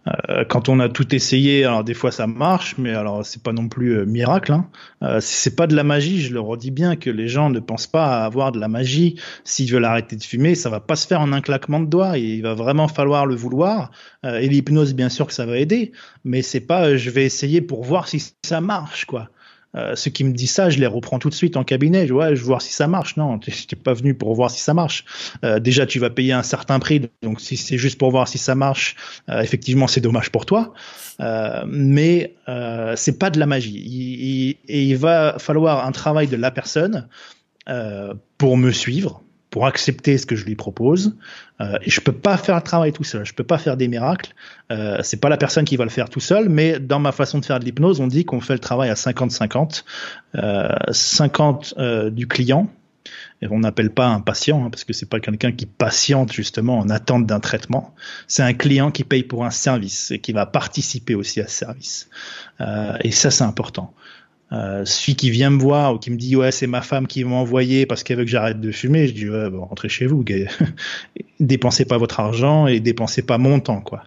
euh, quand on a tout essayé, alors des fois ça marche, mais alors c'est pas non plus euh, miracle. Hein. Euh, c'est pas de la magie, je le redis bien que les gens ne pensent pas avoir de la magie. S'ils veulent arrêter de fumer, ça va pas se faire en un claquement de doigts. Il va vraiment falloir le vouloir. et l'hypnose, bien sûr que ça va aider, mais c'est pas je vais essayer pour voir si ça marche quoi. Euh, ceux qui me disent ça, je les reprends tout de suite en cabinet. Je, vois, je voir si ça marche. Non, tu n'es pas venu pour voir si ça marche. Euh, déjà, tu vas payer un certain prix. Donc, si c'est juste pour voir si ça marche, euh, effectivement, c'est dommage pour toi. Mais c'est pas de la magie. Et il va falloir un travail de la personne pour me suivre, pour accepter ce que je lui propose. Euh, et je peux pas faire le travail tout seul. Je peux pas faire des miracles. Euh, c'est pas la personne qui va le faire tout seul, mais dans ma façon de faire de l'hypnose, on dit qu'on fait le travail à 50-50. Euh, 50 euh, du client. Et on n'appelle pas un patient, hein, parce que c'est pas quelqu'un qui patiente justement en attente d'un traitement. C'est un client qui paye pour un service et qui va participer aussi à ce service. Euh, et ça, c'est important. Euh, celui qui vient me voir ou qui me dit ouais c'est ma femme qui m'a envoyé parce qu'elle veut que j'arrête de fumer, je dis ouais bon, rentrez chez vous, dépensez pas votre argent et dépensez pas mon temps quoi.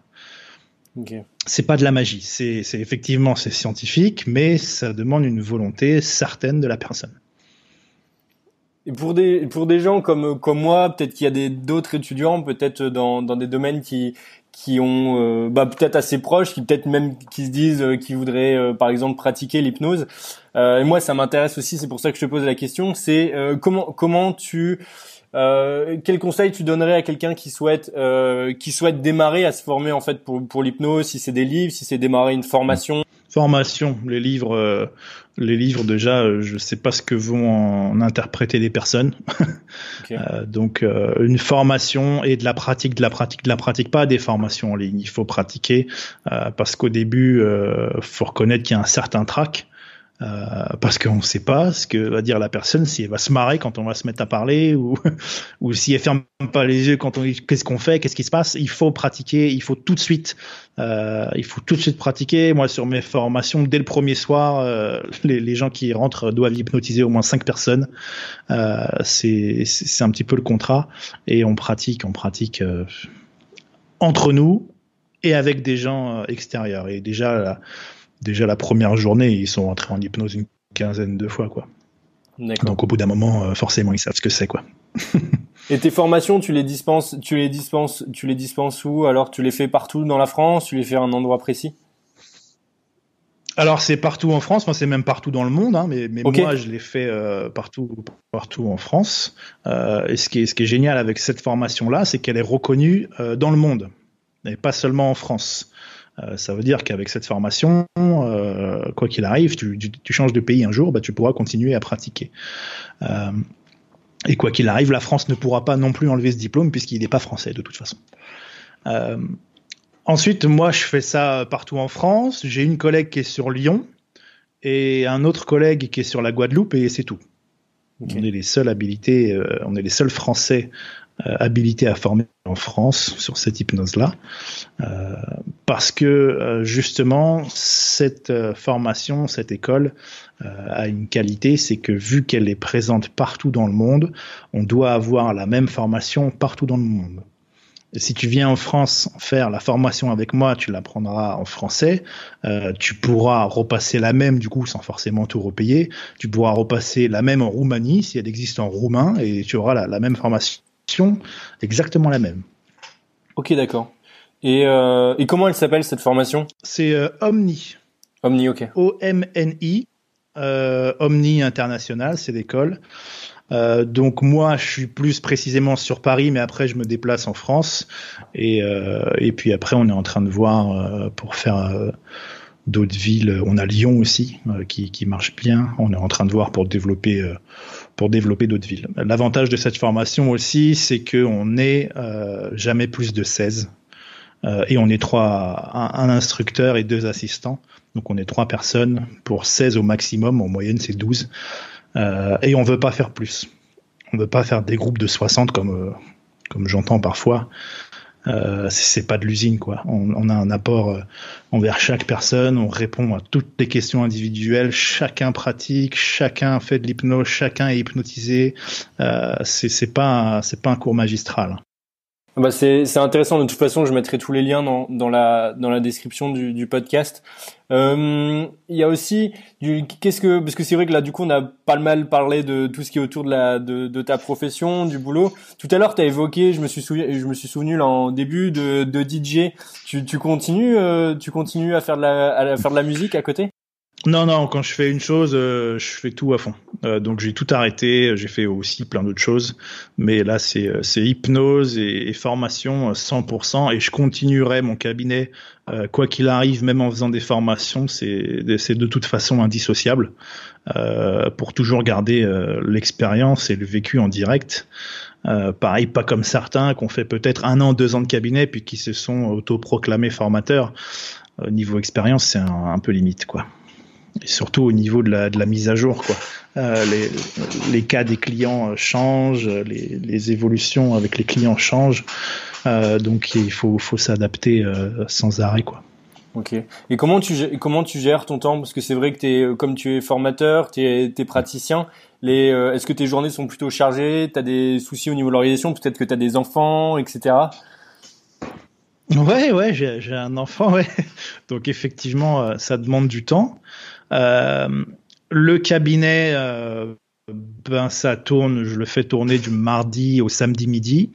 Okay. C'est pas de la magie, c'est effectivement c'est scientifique, mais ça demande une volonté certaine de la personne. Et pour des pour des gens comme comme moi, peut-être qu'il y a des d'autres étudiants, peut-être dans dans des domaines qui qui ont euh, bah, peut-être assez proches, qui peut-être même qui se disent euh, qui voudraient euh, par exemple pratiquer l'hypnose. et moi, ça m'intéresse aussi, c'est pour ça que je te pose la question. C'est comment comment tu quel conseil tu donnerais à quelqu'un qui souhaite qui souhaite démarrer à se former en fait pour pour l'hypnose, si c'est des livres, si c'est démarrer une formation? Formation, les livres, euh, les livres déjà, euh, je sais pas ce que vont en interpréter les personnes. euh, donc euh, une formation et de la pratique, de la pratique, de la pratique, pas des formations en ligne. Il faut pratiquer parce qu'au début, faut reconnaître qu'il y a un certain trac. Euh, parce qu'on ne sait pas ce que va dire la personne, si elle va se marrer quand on va se mettre à parler ou, ou si elle ferme pas les yeux quand on dit qu'est-ce qu'on fait, qu'est-ce qui se passe. Il faut pratiquer, il faut tout de suite, euh, il faut tout de suite pratiquer. Moi, sur mes formations, dès le premier soir, euh, les, gens qui rentrent doivent hypnotiser au moins cinq personnes. Euh, c'est un petit peu le contrat et on pratique, on pratique euh, entre nous et avec des gens extérieurs. Et déjà, déjà la première journée, ils sont rentrés en hypnose une quinzaine de fois, quoi. Donc au bout d'un moment, euh, forcément, ils savent ce que c'est, quoi. Et tes formations, tu les dispenses, tu les dispenses, tu les dispenses où? Alors, tu les fais partout dans la France? Tu les fais à un endroit précis? Alors c'est partout en France, moi c'est même partout dans le monde, hein, mais, mais moi je l'ai fait euh, partout, partout en France. Euh, et ce qui est, ce qui est génial avec cette formation là, c'est qu'elle est reconnue dans le monde, et pas seulement en France. Euh, ça veut dire qu'avec cette formation, euh, quoi qu'il arrive, tu, tu, changes de pays un jour, bah, tu pourras continuer à pratiquer. Euh, et quoi qu'il arrive, la France ne pourra pas non plus enlever ce diplôme puisqu'il n'est pas français de toute façon. ensuite, moi, je fais ça partout en France. J'ai une collègue qui est sur Lyon et un autre collègue qui est sur la Guadeloupe et c'est tout. On est les seuls habilités, on est les seuls Français euh, habilité à former en France sur cette hypnose-là, euh, parce que euh, justement cette formation, cette école a une qualité, c'est que vu qu'elle est présente partout dans le monde, on doit avoir la même formation partout dans le monde. Si tu viens en France faire la formation avec moi, tu l'apprendras en français. Euh, tu pourras repasser la même du coup sans forcément tout repayer. Tu pourras repasser la même en Roumanie si elle existe en roumain et tu auras la même formation exactement la même. Ok, d'accord. Et, euh, et, comment elle s'appelle cette formation? C'est euh, Omni. Omni, ok. O-M-N-I. Omni International, c'est l'école. Euh, donc moi, je suis plus précisément sur Paris, mais après je me déplace en France. Et, euh, et puis après, on est en train de voir euh, pour faire euh, d'autres villes. On a Lyon aussi euh, qui, qui, marche bien. On est en train de voir pour développer pour développer d'autres villes. L'avantage de cette formation aussi, c'est que on est jamais plus de 16. et on est trois, un, instructeur et deux assistants. Donc on est trois personnes pour 16 au maximum. En moyenne, c'est 12. Euh, et on veut pas faire plus. On veut pas faire des groupes de 60 comme euh, comme j'entends parfois. Euh, c'est pas de l'usine quoi. On, on, a un apport euh, envers chaque personne, on répond à toutes les questions individuelles, chacun pratique, chacun fait de l'hypnose, chacun est hypnotisé. Euh, c'est pas c'est pas un cours magistral. Bah c'est intéressant. De toute façon, je mettrai tous les liens dans, dans la dans la description du, du podcast. Euh, il y a aussi qu'est-ce que parce que c'est vrai que là du coup on a pas mal parlé de tout ce qui est autour de la de, de ta profession, du boulot. Tout à l'heure, tu as évoqué, je me suis souvenu, je me suis souvenu là en début de, de DJ. Tu, tu continues euh, tu continues à faire de la à faire de la musique à côté? Non, non, quand je fais une chose, euh, je fais tout à fond. Euh, donc j'ai tout arrêté, j'ai fait aussi plein d'autres choses, mais là c'est euh, hypnose et, formation 100%, et je continuerai mon cabinet quoi qu'il arrive, même en faisant des formations, c'est de toute façon indissociable pour toujours garder l'expérience et le vécu en direct. pareil, pas comme certains qui ont fait peut-être un an, deux ans de cabinet puis qui se sont autoproclamés formateurs. niveau expérience, c'est un peu limite, quoi et surtout au niveau de la, de la mise à jour. Quoi. Euh, les, les, cas des clients changent, les, les, évolutions avec les clients changent, euh, donc il faut, faut s'adapter euh, sans arrêt. Quoi. Ok. Et comment tu comment tu gères ton temps? Parce que c'est vrai que es, comme tu es formateur, tu es, es, praticien. Les, euh, est-ce que tes journées sont plutôt chargées? Tu as des soucis au niveau de l'organisation? Peut-être que tu as des enfants, etc. Ouais, ouais, j'ai un enfant, ouais. Donc effectivement, euh, ça demande du temps. Euh, le cabinet, euh, ben ça tourne, je le fais tourner du mardi au samedi midi.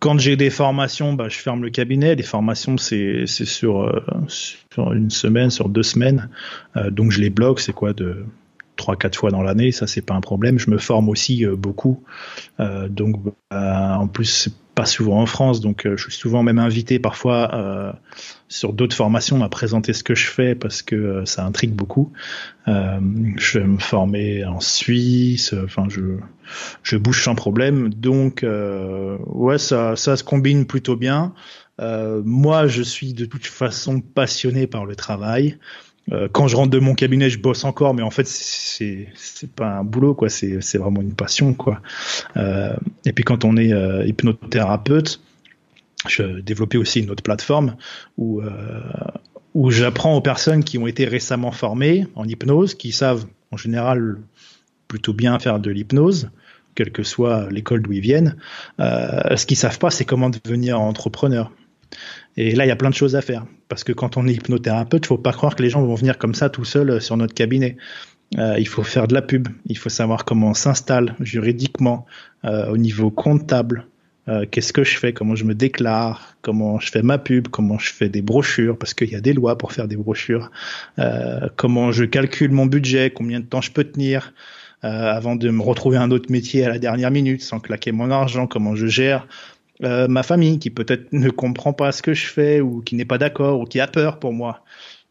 Quand j'ai des formations, ben, je ferme le cabinet. Les formations, c'est sur, euh, sur une semaine, sur deux semaines. Donc je les bloque. C'est quoi de trois quatre fois dans l'année, ça c'est pas un problème. Je me forme aussi beaucoup, donc en plus pas souvent en France, donc euh, je suis souvent même invité parfois euh, sur d'autres formations à présenter ce que je fais parce que euh, ça intrigue beaucoup. je vais me former en Suisse, enfin je je bouge sans problème, donc ouais ça ça se combine plutôt bien. moi je suis de toute façon passionné par le travail. Euh, quand je rentre de mon cabinet, je bosse encore, mais en fait, c'est c'est pas un boulot, quoi. C'est c'est vraiment une passion, quoi. Euh, et puis quand on est euh, hypnothérapeute, je développais aussi une autre plateforme où euh, où j'apprends aux personnes qui ont été récemment formées en hypnose, qui savent en général plutôt bien faire de l'hypnose, quelle que soit l'école d'où ils viennent. ce qu'ils savent pas, c'est comment devenir entrepreneur. Et là, il y a plein de choses à faire. Parce que quand on est hypnothérapeute, il faut pas croire que les gens vont venir comme ça tout seuls euh, sur notre cabinet. Euh, il faut faire de la pub. Il faut savoir comment on s'installe juridiquement, euh, au niveau comptable. Qu'est-ce que je fais? Comment je me déclare? Comment je fais ma pub? Comment je fais des brochures? Parce qu'il y a des lois pour faire des brochures. Comment je calcule mon budget? Combien de temps je peux tenir avant de me retrouver un autre métier à la dernière minute sans claquer mon argent? Comment je gère euh, ma famille qui peut-être ne comprend pas ce que je fais ou qui n'est pas d'accord ou qui a peur pour moi.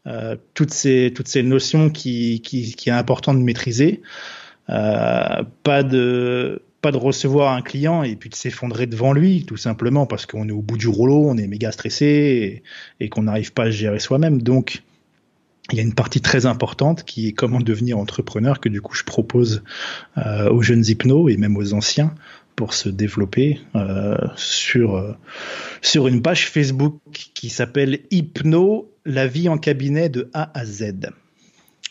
Euh, toutes ces toutes ces notions qui qui, qui est important de maîtriser. Euh, pas de pas de recevoir un client et puis de s'effondrer devant lui tout simplement parce qu'on est au bout du rouleau, on est méga stressé et, qu'on n'arrive pas à gérer soi-même. Donc il y a une partie très importante qui est comment devenir entrepreneur que du coup je propose euh, aux jeunes hypnos et même aux anciens pour se développer euh, sur euh, sur une page Facebook qui s'appelle Hypno, la vie en cabinet de A à Z.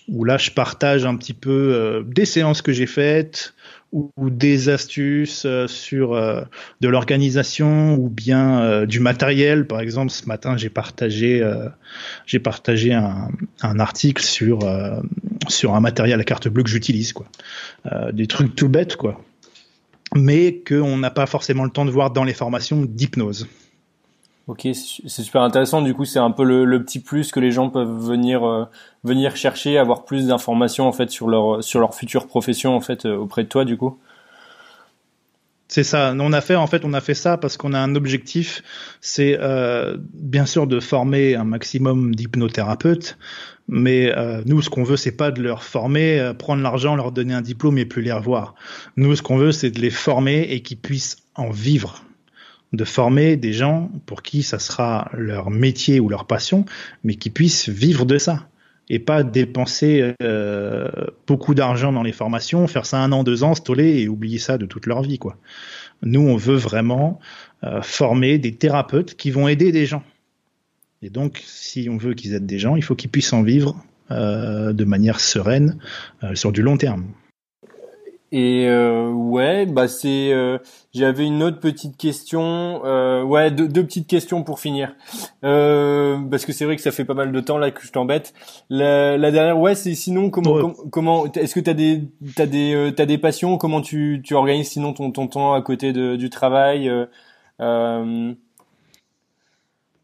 Où là, je partage un petit peu euh, des séances que j'ai faites ou, ou des astuces sur de l'organisation ou bien du matériel. Par exemple, ce matin, j'ai partagé partagé un, un, article sur sur un matériel à carte bleue que j'utilise quoi. des trucs tout bêtes quoi mais qu'on n'a pas forcément le temps de voir dans les formations d'hypnose. Ok, c'est super intéressant. Du coup, c'est un peu le, petit plus que les gens peuvent venir euh, venir chercher, avoir plus d'informations en fait sur leur sur leur future profession en fait euh, auprès de toi. Du coup. C'est ça. On a fait en fait, on a fait ça parce qu'on a un objectif, c'est euh, bien sûr de former un maximum d'hypnothérapeutes, mais euh, nous, ce qu'on veut, c'est pas de leur former, euh, prendre l'argent, leur donner un diplôme et plus les revoir. Nous, ce qu'on veut, c'est de les former et qu'ils puissent en vivre de former des gens pour qui ça sera leur métier ou leur passion, mais qui puissent vivre de ça et pas dépenser euh, beaucoup d'argent dans les formations, faire ça un an, deux ans, se toller et oublier ça de toute leur vie. Quoi. Nous, on veut vraiment euh, former des thérapeutes qui vont aider des gens. Et donc, si on veut qu'ils aident des gens, il faut qu'ils puissent en vivre euh, de manière sereine sur du long terme. Et euh, ouais, bah c'est. Euh, J'avais une autre petite question. Euh, ouais, deux, deux, petites questions pour finir. Euh, parce que c'est vrai que ça fait pas mal de temps là que je t'embête. La, la, dernière, ouais, c'est sinon comment comment est-ce que t'as des t'as des euh, t'as des passions? Comment tu tu organises sinon ton ton temps à côté de, du travail euh,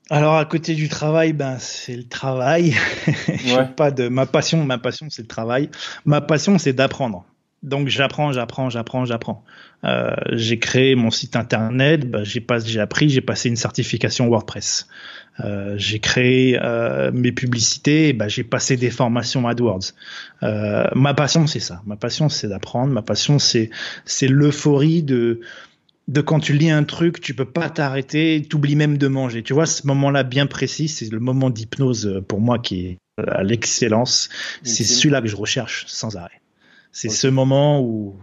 alors à côté du travail, ben c'est le travail. ouais. pas de ma passion. Ma passion c'est le travail. Ma passion c'est d'apprendre. Donc j'apprends, j'apprends, j'apprends, j'apprends. Euh, j'ai créé mon site internet, bah, j'ai pas, j'ai appris, j'ai passé une certification WordPress. Euh, j'ai créé euh, mes publicités, bah, j'ai passé des formations AdWords. Euh, ma passion c'est ça. Ma passion c'est d'apprendre. Ma passion c'est c'est l'euphorie de de quand tu lis un truc, tu peux pas t'arrêter, t'oublies même de manger. Tu vois, ce moment-là bien précis, c'est le moment d'hypnose pour moi qui est à l'excellence. C'est celui-là que je recherche sans arrêt. C'est ce moment où,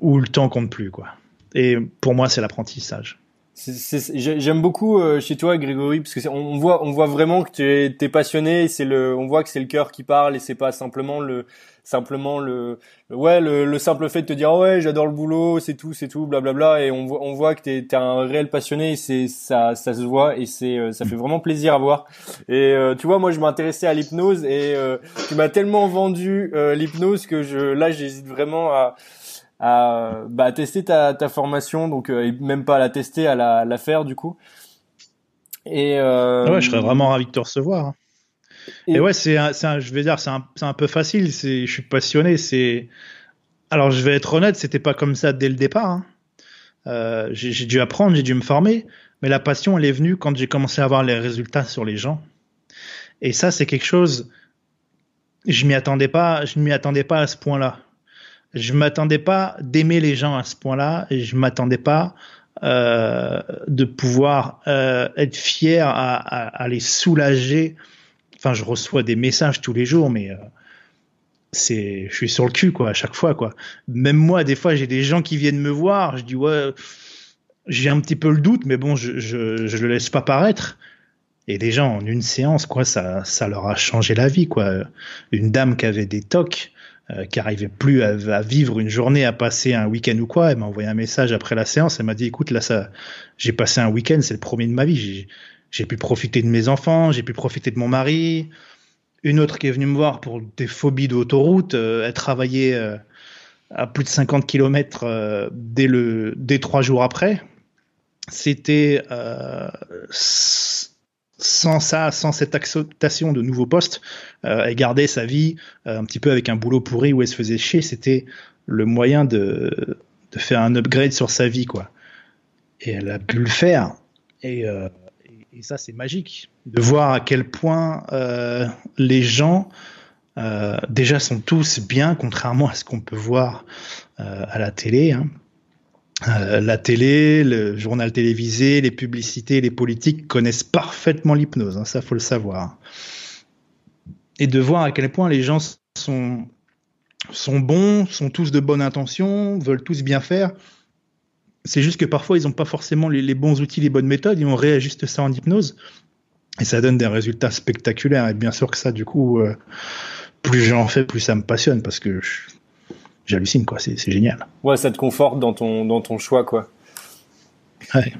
où le temps compte plus, quoi. Et pour moi, c'est l'apprentissage. J'aime beaucoup euh, chez toi, Grégory, parce que on voit, on voit vraiment que tu es, es, passionné. C'est le, on voit que c'est le cœur qui parle et c'est pas simplement le, simplement le, ouais, le, le, simple fait de te dire oh ouais, j'adore le boulot, c'est tout, c'est tout, blablabla. Et on voit, on voit que t'es es un réel passionné. C'est ça, ça se voit et c'est, euh, ça fait vraiment plaisir à voir. Et euh, tu vois, moi, je m'intéressais à l'hypnose et tu m'as tellement vendu l'hypnose que je, là, j'hésite vraiment à à bah, tester ta, ta formation, donc euh, même pas à la tester, à la, la faire du coup. Et euh... ouais, je serais vraiment ravi de te recevoir. Hein. Et, ouais, c'est, je vais dire, c'est un, un, peu facile. Je suis passionné. C'est, alors je vais être honnête, c'était pas comme ça dès le départ. Hein. Euh, j'ai, dû apprendre, j'ai dû me former, mais la passion, elle est venue quand j'ai commencé à voir les résultats sur les gens. Et ça, c'est quelque chose. Je m'y attendais pas. Je ne m'y attendais pas à ce point-là je m'attendais pas d'aimer les gens à ce point-là et je m'attendais pas euh, de pouvoir euh, être fier à, à, à, les soulager. Enfin, je reçois des messages tous les jours, mais euh, c'est, je suis sur le cul quoi à chaque fois quoi. Même moi, des fois, j'ai des gens qui viennent me voir, je dis ouais, j'ai un petit peu le doute, mais bon, je je, je le laisse pas paraître. Et des gens en une séance quoi, ça ça leur a changé la vie quoi. Une dame qui avait des tocs euh, qui arrivait plus à, à, vivre une journée, à passer un week-end ou quoi. Elle m'a envoyé un message après la séance. Elle m'a dit, écoute, là, ça, j'ai passé un week-end, c'est le premier de ma vie. J'ai pu profiter de mes enfants, j'ai pu profiter de mon mari. Une autre qui est venue me voir pour des phobies d'autoroute. Euh, elle travaillait euh, à plus de 50 km euh, dès le, dès trois jours après. C'était sans ça, sans cette acceptation de nouveaux postes, euh, elle gardait sa vie euh, un petit peu avec un boulot pourri où elle se faisait chier. C'était le moyen de, de faire un upgrade sur sa vie, quoi. Et elle a pu le faire. Et, euh, et ça, c'est magique de voir à quel point euh, les gens euh, déjà sont tous bien, contrairement à ce qu'on peut voir euh, à la télé. Hein. La télé, le journal télévisé, les publicités, les politiques connaissent parfaitement l'hypnose, hein, ça faut le savoir. Et de voir à quel point les gens sont, sont bons, sont tous de bonne intention, veulent tous bien faire. C'est juste que parfois ils n'ont pas forcément les, les, bons outils, les bonnes méthodes, et on réajuste ça en hypnose. Et ça donne des résultats spectaculaires. Et bien sûr que ça, du coup, euh, plus j'en fais, plus ça me passionne parce que j'hallucine quoi, c'est génial. Ouais, ça te conforte dans ton dans ton choix quoi. Ouais.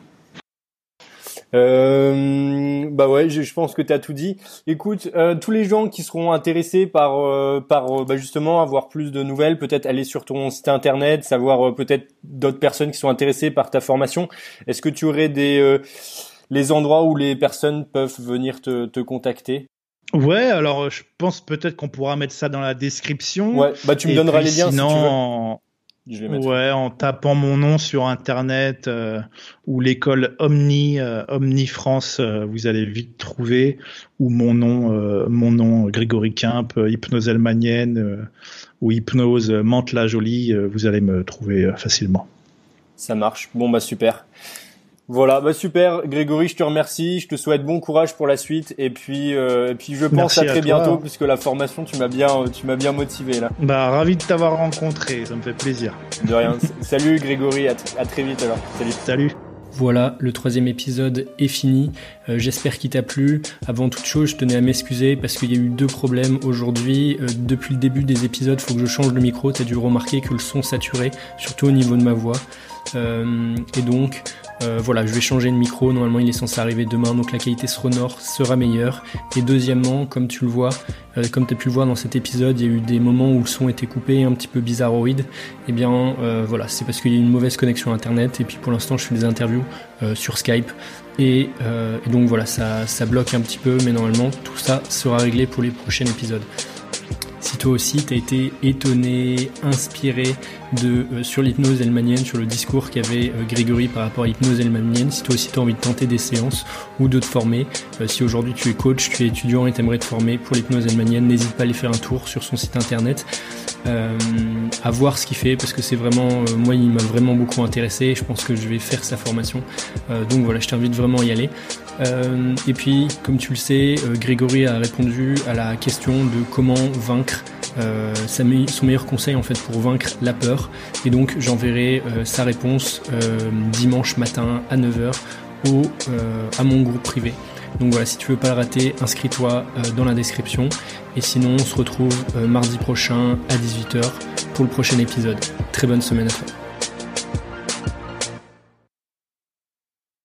Euh, bah ouais, je, je pense que tu as tout dit. Écoute, euh, tous les gens qui seront intéressés par euh, par euh, bah justement avoir plus de nouvelles, peut-être aller sur ton site internet, savoir euh, peut-être d'autres personnes qui sont intéressées par ta formation. Est-ce que tu aurais des les endroits où les personnes peuvent venir te, te contacter? Ouais, alors je pense peut-être qu'on pourra mettre ça dans la description. Ouais, bah tu me donneras les liens sinon, si tu veux. Ouais, en tapant mon nom sur internet euh, ou l'école Omni euh, Omni France, euh, vous allez vite trouver ou mon nom mon nom Grégory Quimp, hypnose almanienne ou hypnose Mante la Jolie, vous allez me trouver facilement. Ça marche. Bon bah super. Voilà, bah super, Grégory, je te remercie, je te souhaite bon courage pour la suite, et puis, euh, et puis je pense à très bientôt, puisque la formation, tu m'as bien, tu m'as bien motivé là. Bah ravi de t'avoir rencontré, ça me fait plaisir. De rien. Salut Grégory, à, à, très vite alors. Salut. Salut. Voilà, le troisième épisode est fini. Euh, J'espère qu'il t'a plu. Avant toute chose, je tenais à m'excuser parce qu'il y a eu deux problèmes aujourd'hui. Euh, depuis le début des épisodes, il faut que je change le micro. T'as dû remarquer que le son saturait, surtout au niveau de ma voix. Euh, et donc, euh, voilà, je vais changer le micro. Normalement, il est censé arriver demain, donc la qualité sonore sera meilleure. Et deuxièmement, comme tu le vois, euh, comme tu as pu le voir dans cet épisode, il y a eu des moments où le son était coupé, un petit peu bizarroïde. Et eh bien, euh, voilà, c'est parce qu'il y a une mauvaise connexion internet. Et puis pour l'instant, je fais des interviews sur Skype. Et, et donc voilà, ça, ça bloque un petit peu, mais normalement, tout ça sera réglé pour les prochains épisodes. Si toi aussi t'as été étonné, inspiré de euh, sur l'hypnose elmanienne, sur le discours qu'avait euh, Grégory par rapport à l'hypnose elmanienne, si toi aussi t'as envie de tenter des séances ou de te former, euh, si aujourd'hui tu es coach, tu es étudiant et t'aimerais te former pour l'hypnose elmanienne, n'hésite pas à aller faire un tour sur son site internet, à voir ce qu'il fait parce que c'est vraiment, moi il m'a vraiment beaucoup intéressé, je pense que je vais faire sa formation, donc voilà, je t'invite vraiment à y aller. Euh, et puis, comme tu le sais, euh, Grégory a répondu à la question de comment vaincre euh, son meilleur conseil en fait pour vaincre la peur. Et donc, j'enverrai sa réponse dimanche matin à 9h au, à mon groupe privé. Donc voilà, si tu veux pas le rater, inscris-toi dans la description. Et sinon, on se retrouve mardi prochain à 18h pour le prochain épisode. Très bonne semaine à toi.